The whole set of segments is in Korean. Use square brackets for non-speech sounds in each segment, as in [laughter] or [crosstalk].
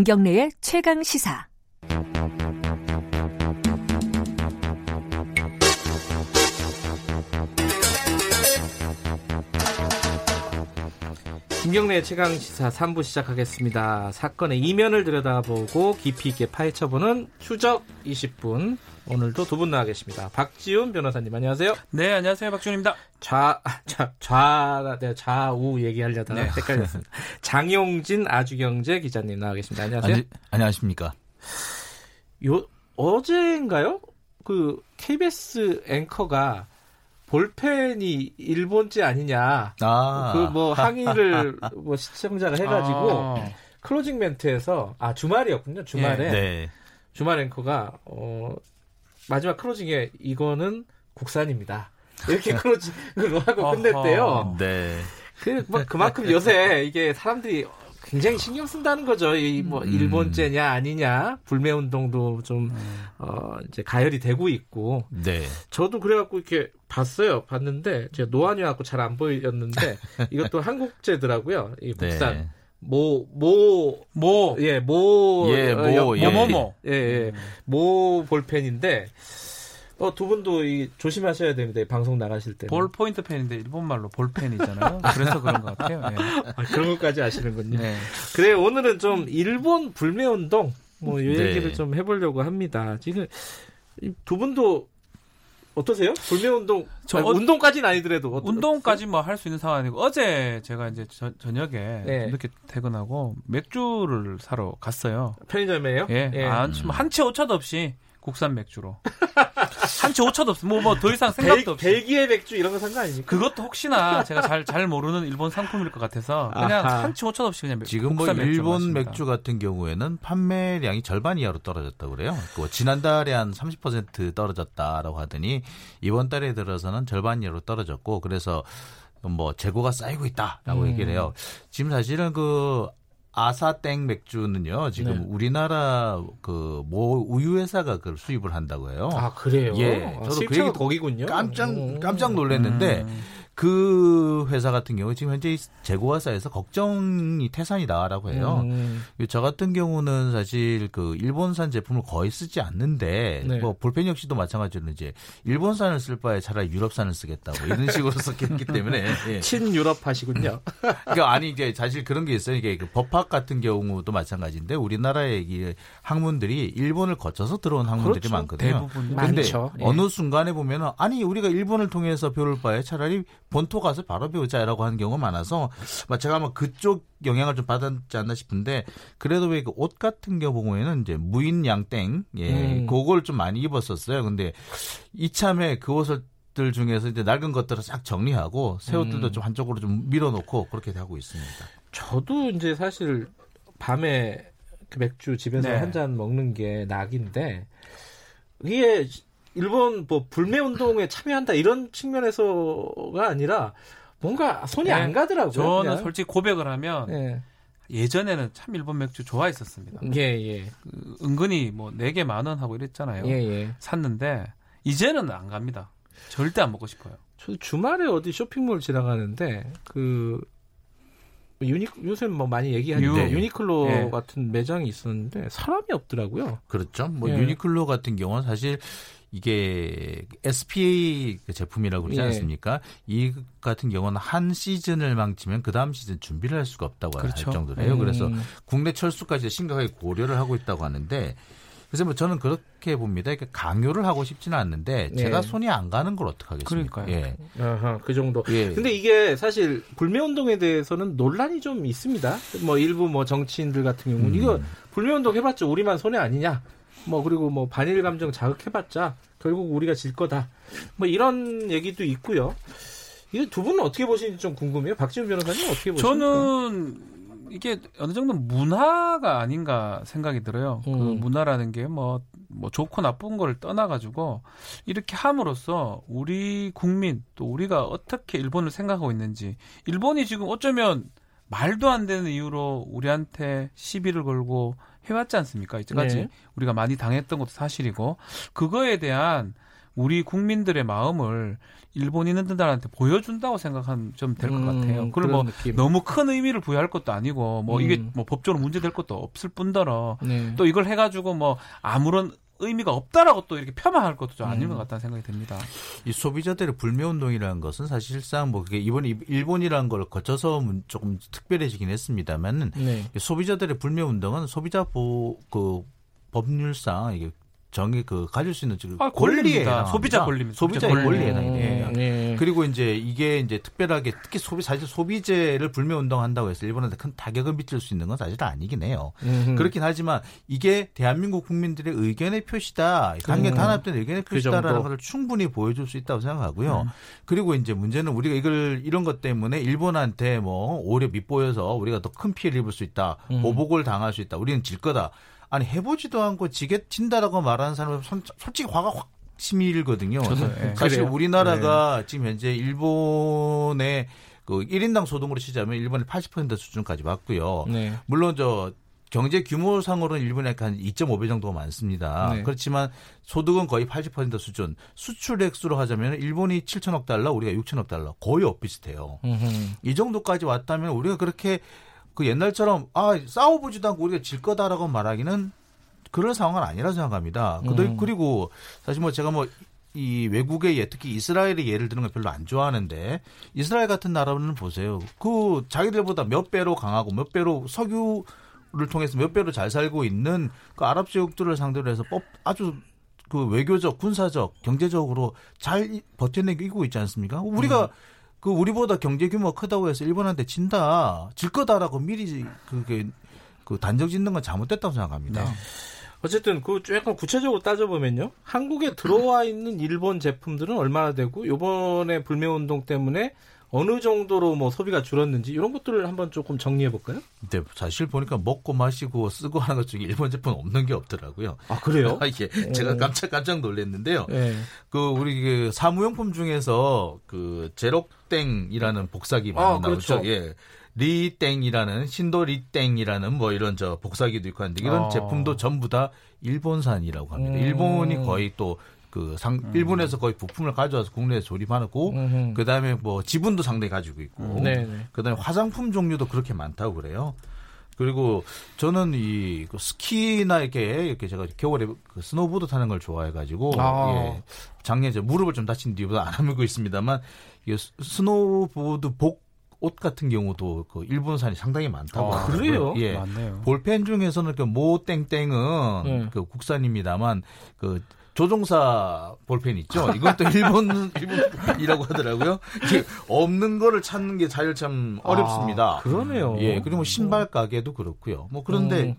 김경래의 최강 시사. 김경래의 최강 시사 3부 시작하겠습니다. 사건의 이면을 들여다보고 깊이 있게 파헤쳐보는 추적 20분. 오늘도 두 분 나와 계십니다. 박지훈 변호사님 안녕하세요. 네, 안녕하세요. 박지훈입니다. 좌, 좌, 좌, 네, 좌우 얘기하려다가 네. 헷갈렸습니다. [laughs] 장용진 아주경제 기자님 나와 계십니다. 안녕하세요. 아니, 안녕하십니까. 요, 어제인가요? 그 KBS 앵커가 볼펜이 일본제 아니냐. 아. 그뭐 항의를 [laughs] 뭐 시청자가 해가지고 아. 클로징 멘트에서 아 주말이었군요. 주말에 예. 네. 주말 앵커가 어 마지막 클로징에 이거는 국산입니다. 이렇게 [laughs] 클로징으로 하고 끝냈대요. 네. 그, 뭐 그만큼 요새 이게 사람들이 굉장히 신경 쓴다는 거죠. 이뭐 음. 일본제냐 아니냐 불매 운동도 좀 음. 어, 이제 가열이 되고 있고. 네. 저도 그래갖고 이렇게 봤어요. 봤는데 제가 노안이 갖고 잘 안 보였는데 [laughs] 이것도 한국제더라고요. 이 국산. 네. 모, 모, 모, 예, 모, 예, 모, 예, 모모모, 예, 예, 모 볼펜인데, 어, 두 분도 이 조심하셔야 됩니다. 방송 나가실 때. 볼 포인트 펜인데 일본말로 볼펜이잖아요. 그래서 그런 것 같아요. 네. [laughs] 아, 그런 것까지 아시는군요. 네. 그래 오늘은 좀 일본 불매 운동 뭐이 네. 얘기를 좀 해보려고 합니다. 지금 두 분도 어떠세요? 불매 운동? 저 아니, 어, 운동까지는 아니더라도 어떠, 운동까지 뭐 할 수 있는 상황이고 어제 제가 이제 저, 저녁에 네. 늦게 퇴근하고 맥주를 사러 갔어요. 편의점에요? 예. 예. 아, 음. 한치 오차도 없이 국산 맥주로. 한치 오차도 없어. 뭐, 뭐, 더 이상 생각도 없어. 벨기에 맥주 이런 거 산 거 아닙니까? 그것도 혹시나 제가 잘, 잘 모르는 일본 상품일 것 같아서 그냥 아하. 한치 오차도 없이 그냥 지금 뭐 일본 맥주 같은 경우에는 판매량이 절반 이하로 떨어졌다고 그래요. 그 지난달에 한 30% 떨어졌다라고 하더니 이번 달에 들어서는 절반 이하로 떨어졌고 그래서 뭐 재고가 쌓이고 있다라고 음. 얘기를 해요. 지금 사실은 그 아사땡 맥주는요 지금 네. 우리나라 그 모 우유 회사가 그걸 수입을 한다고 해요. 아 그래요? 예, 아, 저도 그 얘기 거기군요. 깜짝 깜짝 놀랐는데 음. 그 회사 같은 경우 지금 현재 재고가 쌓여서 걱정이 태산이다라고 해요. 음. 저 같은 경우는 사실 그 일본산 제품을 거의 쓰지 않는데 네. 뭐 볼펜 역시도 마찬가지로 이제 일본산을 쓸 바에 차라리 유럽산을 쓰겠다고 이런 [laughs] 식으로 썼기 때문에 예. 친유럽 하시군요. [laughs] 그러니까 아니 이제 사실 그런 게 있어요. 이게 그 법학 같은 경우도 마찬가지인데 우리나라의 이 학문들이 일본을 거쳐서 들어온 학문들이 그렇죠. 많거든요. 대부분 근데 많죠. 예. 어느 순간에 보면은 아니 우리가 일본을 통해서 배울 바에 차라리 본토 가서 바로 배우자라고 하는 경우가 많아서 제가 아마 그쪽 영향을 좀 받았지 않나 싶은데 그래도 왜 그 옷 같은 경우에는 이제 무인 양땡 예 음. 그걸 좀 많이 입었었어요. 근데 이참에 그 옷을 들 중에서 이제 낡은 것들을 싹 정리하고 새 옷들도 음. 좀 한쪽으로 좀 밀어놓고 그렇게 하고 있습니다. 저도 이제 사실 밤에 그 맥주 집에서 네. 한잔 먹는 게 낙인데 이게 일본 뭐 불매 운동에 참여한다 이런 측면에서가 아니라 뭔가 손이 네. 안 가더라고요. 저는 그냥. 솔직히 고백을 하면 네. 예전에는 참 일본 맥주 좋아했었습니다. 예, 예. 그 은근히 뭐 4개 만 원 하고 이랬잖아요. 예, 예. 샀는데 이제는 안 갑니다. 절대 안 먹고 싶어요. 저 주말에 어디 쇼핑몰 지나가는데 그 유니 요새 뭐 많이 얘기하는데 유. 니클로 예. 같은 매장이 있었는데 사람이 없더라고요. 그렇죠. 뭐 예. 유니클로 같은 경우는 사실 이게 SPA 그 제품이라고 그러지 예. 않습니까? 이 같은 경우는 한 시즌을 망치면 그 다음 시즌 준비를 할 수가 없다고 그렇죠. 할 정도래요. 음. 그래서 국내 철수까지 심각하게 고려를 하고 있다고 하는데 그래서 뭐 저는 그렇게 봅니다. 그러니까 강요를 하고 싶지는 않는데 제가 예. 손이 안 가는 걸 어떡하겠습니까? 그러니까요. 예. 아하, 그 정도. 예. 근데 이게 사실 불매 운동에 대해서는 논란이 좀 있습니다. 뭐 일부 뭐 정치인들 같은 경우는 음. 이거 불매 운동 해봤자 우리만 손해 아니냐? 뭐 그리고 뭐 반일 감정 자극해봤자 결국 우리가 질 거다. 뭐 이런 얘기도 있고요. 이게 두 분은 어떻게 보시는지 좀 궁금해요. 박지훈 변호사님 어떻게 보십니까? 저는 이게 어느 정도 문화가 아닌가 생각이 들어요. 그 음. 그 문화라는 게뭐 뭐 좋고 나쁜 걸 떠나가지고 이렇게 함으로써 우리 국민 또 우리가 어떻게 일본을 생각하고 있는지 일본이 지금 어쩌면 말도 안 되는 이유로 우리한테 시비를 걸고 해왔지 않습니까? 이제까지 네. 우리가 많이 당했던 것도 사실이고 그거에 대한 우리 국민들의 마음을 일본인들한테 보여준다고 생각하면 좀 될것 같아요. 음, 그걸 뭐 느낌. 너무 큰 의미를 부여할 것도 아니고 뭐 음. 이게 뭐 법적으로 문제될 것도 없을 뿐더러 네. 또 이걸 해가지고 뭐 아무런 의미가 없다라고 또 이렇게 폄하할 것도 좀 아닌 음. 것 같다는 생각이 듭니다. 이 소비자들의 불매 운동이라는 것은 사실상 뭐 그게 이번 일본이라는 걸 거쳐서 조금 특별해지긴 했습니다만 네. 소비자들의 불매 운동은 소비자 보그 법률상 이게 정의 그 가질 수 있는 지금 아, 권리에 소비자 권리입니다. 소비자 의 권리. 권리에 해당돼요. 음, 네. 그리고 이제 이게 이제 특별하게 특히 소비 사실 소비재를 불매 운동한다고 해서 일본한테 큰 타격을 미칠 수 있는 건 사실 아니긴 해요. 음흠. 그렇긴 하지만 이게 대한민국 국민들의 의견의 표시다. 당에 음. 단합된 의견의 그 표시다라는 그 것을 충분히 보여줄 수 있다고 생각하고요. 음. 그리고 이제 문제는 우리가 이걸 이런 것 때문에 일본한테 뭐 오히려 밑보여서 우리가 더 큰 피해를 입을 수 있다. 음. 보복을 당할 수 있다. 우리는 질 거다. 아니 해보지도 않고 지게 친다라고 말하는 사람은 솔직히 화가 확 치밀거든요. 네. 사실 그래요? 우리나라가 네. 지금 현재 일본의 그 1인당 소득으로 치자면 일본의 80% 수준까지 왔고요. 네. 물론 저 경제 규모상으로는 일본의 한 2.5배 정도가 많습니다. 네. 그렇지만 소득은 거의 80% 수준. 수출 액수로 하자면 일본이 7천억 달러, 우리가 6천억 달러 거의 엇비슷해요. 음흠. 이 정도까지 왔다면 우리가 그렇게 그 옛날처럼 아 싸워보지도 않고 우리가 질 거다라고 말하기는 그런 상황은 아니라 생각합니다. 음. 그리고 사실 뭐 제가 뭐 이 외국의 예, 특히 이스라엘의 예를 드는 걸 별로 안 좋아하는데 이스라엘 같은 나라는 보세요. 그 자기들보다 몇 배로 강하고 몇 배로 석유를 통해서 몇 배로 잘 살고 있는 그 아랍 제국들을 상대로 해서 법 아주 그 외교적, 군사적, 경제적으로 잘 버텨내고 있지 않습니까? 우리가 음. 그 우리보다 경제 규모가 크다고 해서 일본한테 진다, 질 거다라고 미리 그게 그 단정 짓는 건 잘못됐다고 생각합니다. 네. 어쨌든 그 약간 구체적으로 따져보면요. 한국에 들어와 있는 일본 제품들은 얼마나 되고 요번에 불매 운동 때문에 어느 정도로 뭐 소비가 줄었는지 이런 것들을 한번 조금 정리해 볼까요? 네, 사실 보니까 먹고 마시고 쓰고 하는 것 중에 일본 제품 없는 게 없더라고요. 아 그래요? 이게 [laughs] 예, 제가 깜짝 깜짝 놀랐는데요. 네. 그 우리 그 사무용품 중에서 그 제록땡이라는 복사기 많이 아, 나오죠. 그렇죠. 예. 리땡이라는 신도 리땡이라는 뭐 이런 저 복사기도 있고 한데 이런 어. 제품도 전부 다 일본산이라고 합니다. 음. 일본이 거의 또 그 상, 음. 일본에서 거의 부품을 가져와서 국내에 조립하고 그 다음에 뭐 지분도 상당히 가지고 있고 네, 네. 그 다음에 화장품 종류도 그렇게 많다고 그래요. 그리고 저는 이그 스키나 이렇게 이렇게 제가 겨울에 그 스노보드 타는 걸 좋아해가지고 아. 예, 작년에 무릎을 좀 다친 뒤부터 안 하고 있습니다만 이 스노보드 복 옷 같은 경우도 그 일본산이 상당히 많다고 아, 그래요? 예. 많네요. 볼펜 중에서는 그 모 땡땡은 네. 그 국산입니다만 그 조종사 볼펜 있죠. 이건 또 일본 [laughs] 일본이라고 하더라고요. 이게 없는 거를 찾는 게 사실 참 어렵습니다. 아, 그러네요. 예, 그리고 뭐 신발 가게도 그렇고요. 뭐 그런데 음.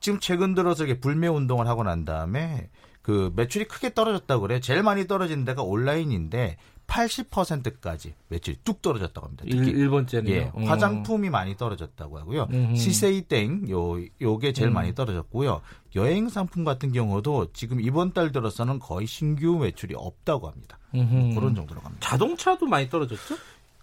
지금 최근 들어서 이게 불매 운동을 하고 난 다음에 그 매출이 크게 떨어졌다고 그래. 제일 많이 떨어진 데가 온라인인데 80%까지 매출이 뚝 떨어졌다고 합니다. 특히 일, 번째는 예, 음. 화장품이 많이 떨어졌다고 하고요. 음. 시세이땡 요 요게 제일 음. 많이 떨어졌고요. 여행 상품 같은 경우도 지금 이번 달 들어서는 거의 신규 매출이 없다고 합니다. 음. 그런 정도로 갑니다. 자동차도 많이 떨어졌죠?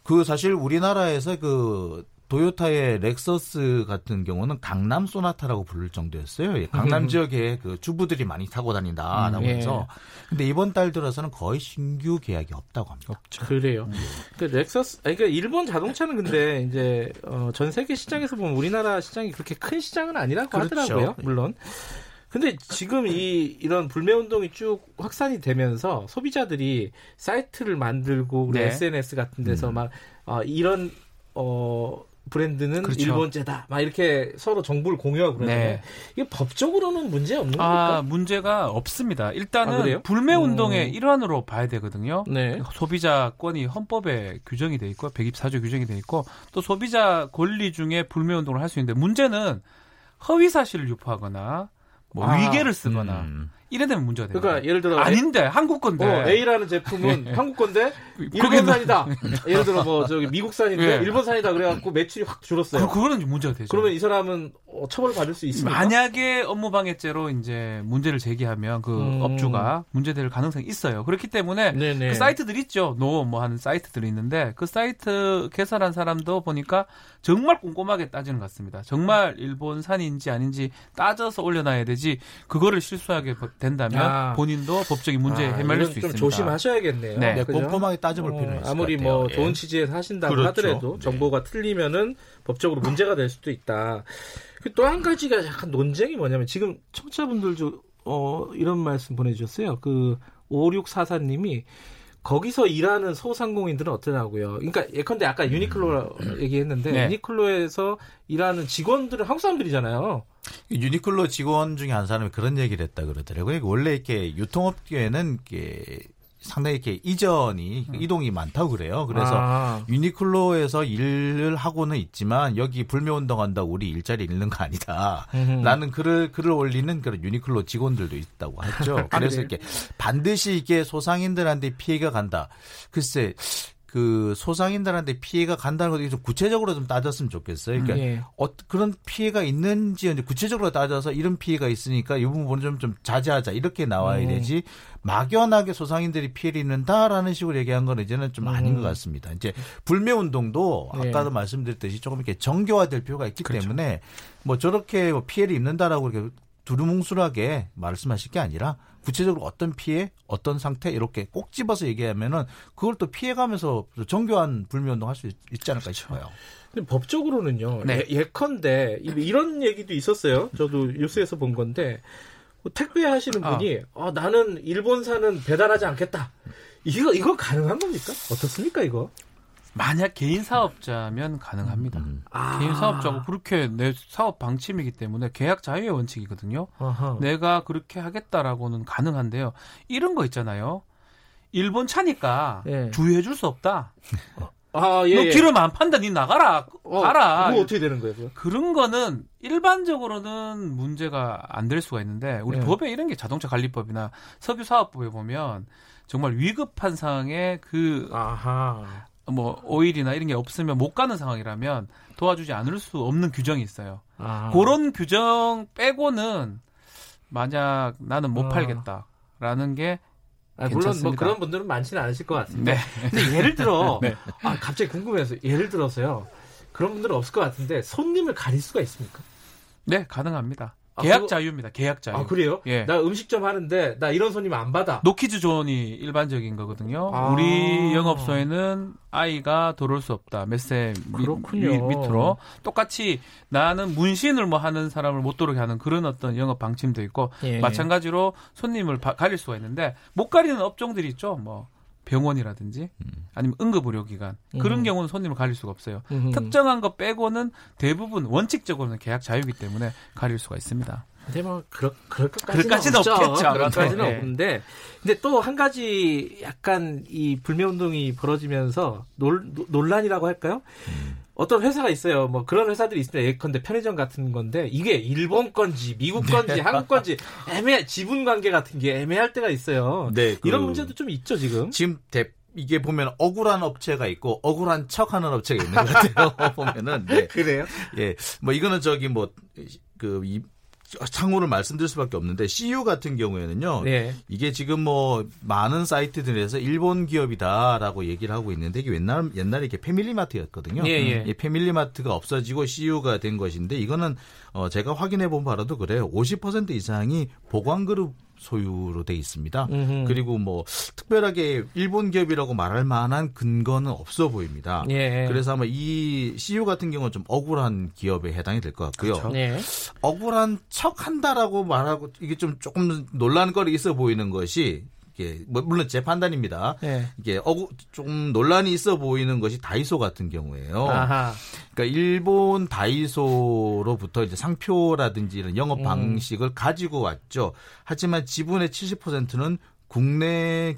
그 사실 우리나라에서 그 도요타의 렉서스 같은 경우는 강남 소나타라고 부를 정도였어요. 예, 강남 음. 지역에 그 주부들이 많이 타고 다닌다라고 음, 해서. 예. 근데 이번 달 들어서는 거의 신규 계약이 없다고 합니다. 없죠. 그래요. 예. 그 렉서스, 그러니까 일본 자동차는 근데 이제 어, 전 세계 시장에서 보면 우리나라 시장이 그렇게 큰 시장은 아니라고 그렇죠. 하더라고요. 물론. 근데 지금 이 이런 불매 운동이 쭉 확산이 되면서 소비자들이 사이트를 만들고 네. SNS 같은 데서 음. 막 어, 이런 어 브랜드는 그렇죠. 일본제다. 막 이렇게 서로 정보를 공유하고 그러는데 네. 이게 법적으로는 문제 없는 겁니까? 아, 문제가 없습니다. 일단은 아, 불매 운동의 음. 일환으로 봐야 되거든요. 네. 소비자권이 헌법에 규정이 돼 있고 124조 규정이 돼 있고 또 소비자 권리 중에 불매 운동을 할 수 있는데 문제는 허위 사실을 유포하거나 뭐 아, 위계를 쓰거나 음. 이래 되면 문제가 돼요. 그러니까 예를 들어 아닌데 한국 건데 어, A라는 제품은 네. 한국 건데 [laughs] 일본산이다. [laughs] 예를 들어 뭐 저기 미국산인데 네. 일본산이다 그래갖고 매출이 확 줄었어요. 그, 그거는 문제가 되죠. 그러면 이 사람은 어, 처벌 받을 수 있습니까? 만약에 업무방해죄로 이제 문제를 제기하면 그 음. 업주가 문제될 가능성이 있어요. 그렇기 때문에 네네. 그 사이트들 있죠. no 뭐 하는 사이트들이 있는데 그 사이트 개설한 사람도 보니까 정말 꼼꼼하게 따지는 것 같습니다. 정말 일본산인지 아닌지 따져서 올려놔야 되지 그거를 실수하게 된다면 아. 본인도 법적인 문제에 아, 헤맬릴 수 있습니다. 조심하셔야겠네요. 네. 네. 꼼꼼하게 따져볼 어, 필요는 있을 아무리 뭐 예. 좋은 취지에서 하신다고 그렇죠. 하더라도 네. 정보가 틀리면은 법적으로 문제가 될 수도 있다. 그또한 가지가 약간 논쟁이 뭐냐면 지금 청취자분들도 어, 이런 말씀 보내주셨어요. 그 5644님이 거기서 일하는 소상공인들은 어떠냐고요. 그러니까 예컨대 아까 유니클로 얘기했는데 네. 유니클로에서 일하는 직원들은 한국 사람들이잖아요. 유니클로 직원 중에 한 사람이 그런 얘기를 했다 그러더라고요. 원래 이렇게 유통업계에는 이렇게 상당히 이렇게 이전이 음. 이동이 많다고 그래요. 그래서 아. 유니클로에서 일을 하고는 있지만 여기 불매 운동한다고 우리 일자리 잃는 거 아니다. 음. 라는 글을 글을 올리는 그런 유니클로 직원들도 있다고 [laughs] 했죠. 그래서 이렇게 반드시 이게 소상인들한테 피해가 간다. 글쎄 그 소상인들한테 피해가 간다는 것도 좀 구체적으로 좀 따졌으면 좋겠어요. 그러니까 예. 어, 그런 피해가 있는지 이제 구체적으로 따져서 이런 피해가 있으니까 이 부분은 좀, 좀 자제하자 이렇게 나와야 음. 되지 막연하게 소상인들이 피해를 입는다라는 식으로 얘기한 건 이제는 좀 음. 아닌 것 같습니다. 이제 불매 운동도 예. 아까도 말씀드렸듯이 조금 이렇게 정교화될 필요가 있기 그렇죠. 때문에 뭐 저렇게 뭐 피해를 입는다라고 이렇게 두루뭉술하게 말씀하실 게 아니라 구체적으로 어떤 피해, 어떤 상태 이렇게 꼭 집어서 얘기하면은 그걸 또 피해가면서 정교한 불매운동 할 수 있지 않을까 그렇죠. 싶어요. 근데 법적으로는요. 네. 예, 컨대 이런 얘기도 있었어요. 저도 뉴스에서 본 건데 뭐 택배 하시는 아. 분이 아. 어, 나는 일본산은 배달하지 않겠다. 이거 이거 가능한 겁니까? 어떻습니까 이거? 만약 개인 사업자면 가능합니다. 음. 음. 아. 개인 사업자고 그렇게 내 사업 방침이기 때문에 계약 자유의 원칙이거든요. 아하. 내가 그렇게 하겠다라고는 가능한데요. 이런 거 있잖아요. 일본 차니까 예. 주의해 줄 수 없다. 아, 예, 너 예. 기름 안 판다, 니 나가라, 어, 가라. 뭐 어떻게 되는 거예요? 그거? 그런 거는 일반적으로는 문제가 안 될 수가 있는데 우리 예. 법에 이런 게 자동차 관리법이나 석유사업법에 보면 정말 위급한 상황에 그 아하. 뭐 오일이나 이런 게 없으면 못 가는 상황이라면 도와주지 않을 수 없는 규정이 있어요. 아. 그런 규정 빼고는 만약 나는 못 아. 팔겠다라는 게 아, 물론 뭐 그런 분들은 많지는 않으실 것 같은데. 네. 근데 예를 들어 [laughs] 네. 아, 갑자기 궁금해서 예를 들어서요. 그런 분들은 없을 것 같은데 손님을 가릴 수가 있습니까? 네, 가능합니다. 아, 계약 자유입니다. 계약 자유. 아 그래요? 예. 나 음식점 하는데 나 이런 손님 안 받아. 노키즈 존이 일반적인 거거든요. 아. 우리 영업소에는 아이가 들어올 수 없다. 몇세 밑으로 똑같이 나는 문신을 뭐 하는 사람을 못 들어오게 하는 그런 어떤 영업 방침도 있고 예. 마찬가지로 손님을 바, 가릴 수가 있는데 못 가리는 업종들이 있죠. 뭐 병원이라든지 음. 아니면 응급의료기관 그런 음. 경우는 손님을 가릴 수가 없어요. 음. 특정한 거 빼고는 대부분 원칙적으로는 계약 자유이기 때문에 가릴 수가 있습니다. 근데 뭐 그럴, 그럴 것까지는, 없죠. 없겠죠. 그럴까지는 네. 없는데 근데 또 한 가지 약간 이 불매 운동이 벌어지면서 논, 논란이라고 할까요? 음. 어떤 회사가 있어요. 뭐 그런 회사들이 있습니다. 예컨대 편의점 같은 건데 이게 일본 건지 미국 건지 네. 한국 건지 애매 지분 관계 같은 게 애매할 때가 있어요. 네, 그, 이런 문제도 좀 있죠 지금. 지금 대, 이게 보면 억울한 업체가 있고 억울한 척하는 업체가 있는 것 같아요. [laughs] 보면은 네. 그래요? 예, 뭐 이거는 저기 뭐그 창호를 말씀드릴 수밖에 없는데 CU 같은 경우에는요. 네. 이게 지금 뭐 많은 사이트들에서 일본 기업이다라고 얘기를 하고 있는데 이게 옛날 옛날에 이게 패밀리마트였거든요. 예, 예. 이 패밀리마트가 없어지고 CU가 된 것인데 이거는 어 제가 확인해 본 바로도 그래요. 50% 이상이 보관그룹 소유로 돼 있습니다. 음흠. 그리고 뭐 특별하게 일본 기업이라고 말할 만한 근거는 없어 보입니다. 예. 그래서 아마 이 CU 같은 경우는 좀 억울한 기업에 해당이 될 것 같고요. 그렇죠. 예. 억울한 척 한다라고 말하고 이게 좀 조금 논란거리 있어 보이는 것이 이게 뭐 물론 제 판단입니다. 네. 이게 어구 좀 논란이 있어 보이는 것이 다이소 같은 경우에요. 아하. 그러니까 일본 다이소로부터 이제 상표라든지 이런 영업 음. 방식을 음. 가지고 왔죠. 하지만 지분의 70%는 국내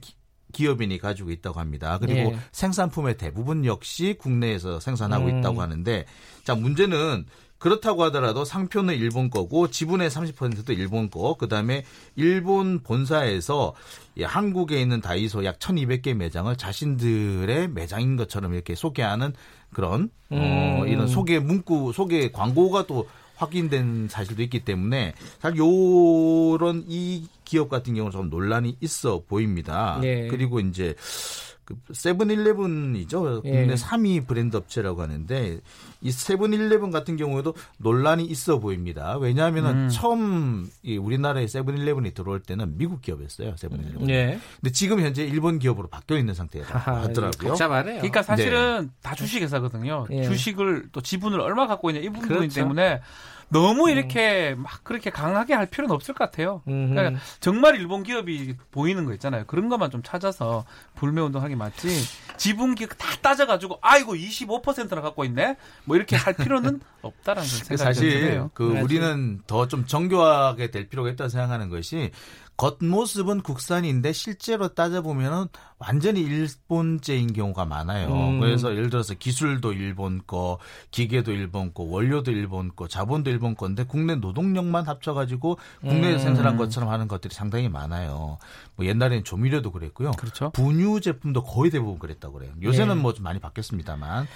기업인이 가지고 있다고 합니다. 그리고 예. 생산품의 대부분 역시 국내에서 생산하고 음. 있다고 하는데 자 문제는 그렇다고 하더라도 상표는 일본 거고 지분의 30%도 일본 거. 그다음에 일본 본사에서 한국에 있는 다이소 약 1,200개 매장을 자신들의 매장인 것처럼 이렇게 소개하는 그런 어, 음. 어 이런 소개 문구 소개 광고가 또 확인된 사실도 있기 때문에 사실 요런 이 기업 같은 경우는 좀 논란이 있어 보입니다. 네. 그리고 이제 그 세븐일레븐이죠. 국내 예. 3위 브랜드 업체라고 하는데 이 세븐일레븐 같은 경우에도 논란이 있어 보입니다. 왜냐하면 음. 처음 이 우리나라에 세븐일레븐이 들어올 때는 미국 기업이었어요. 세븐일레븐. 예. 근데 지금 현재 일본 기업으로 바뀌어 있는 상태라고 하더라고요. 복잡하네요. 그러니까 사실은 네. 다 주식 회사거든요. 예. 주식을 또 지분을 얼마 갖고 있냐 이 부분 그렇죠. 때문에 너무 음. 이렇게 음. 막 그렇게 강하게 할 필요는 없을 것 같아요. 그러니까 정말 일본 기업이 보이는 거 있잖아요. 그런 것만 좀 찾아서 불매 운동하기 맞지. 지분 기업 다 따져가지고 아이고 25%나 갖고 있네. 뭐 이렇게 할 필요는 [laughs] 없다라는 생각이 사실 드네요. 그 우리는 더 좀 정교하게 될 필요가 있다 고 생각하는 것이 겉모습은 국산인데 실제로 따져보면은 완전히 일본제인 경우가 많아요. 음. 그래서 예를 들어서 기술도 일본 거, 기계도 일본 거, 원료도 일본 거, 자본도 일본 건데 국내 노동력만 합쳐가지고 국내에 음. 생산한 것처럼 하는 것들이 상당히 많아요. 뭐 옛날에는 조미료도 그랬고요. 그렇죠. 분유 제품도 거의 대부분 그랬다고 그래요. 요새는 네. 뭐좀 많이 바뀌었습니다만.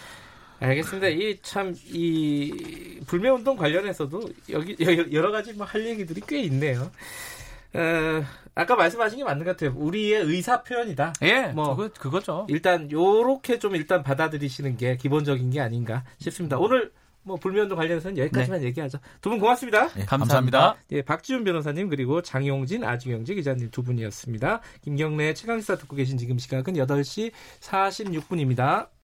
알겠습니다. 이참이 불매 운동 관련해서도 여기 여러 가지 뭐 할 얘기들이 꽤 있네요. 어, 아까 말씀하신 게 맞는 것 같아요. 우리의 의사 표현이다. 예, 뭐 그거, 그거죠. 일단 요렇게 좀 일단 받아들이시는 게 기본적인 게 아닌가 싶습니다. 오늘 뭐 불면도 관련해서는 여기까지만 네. 얘기하죠. 두 분 고맙습니다. 네, 감사합니다. 예, 박지훈 변호사님 그리고 장용진 아주경제 기자님 두 분이었습니다. 김경래 최강시사 듣고 계신 지금 시각은 8시 46분입니다.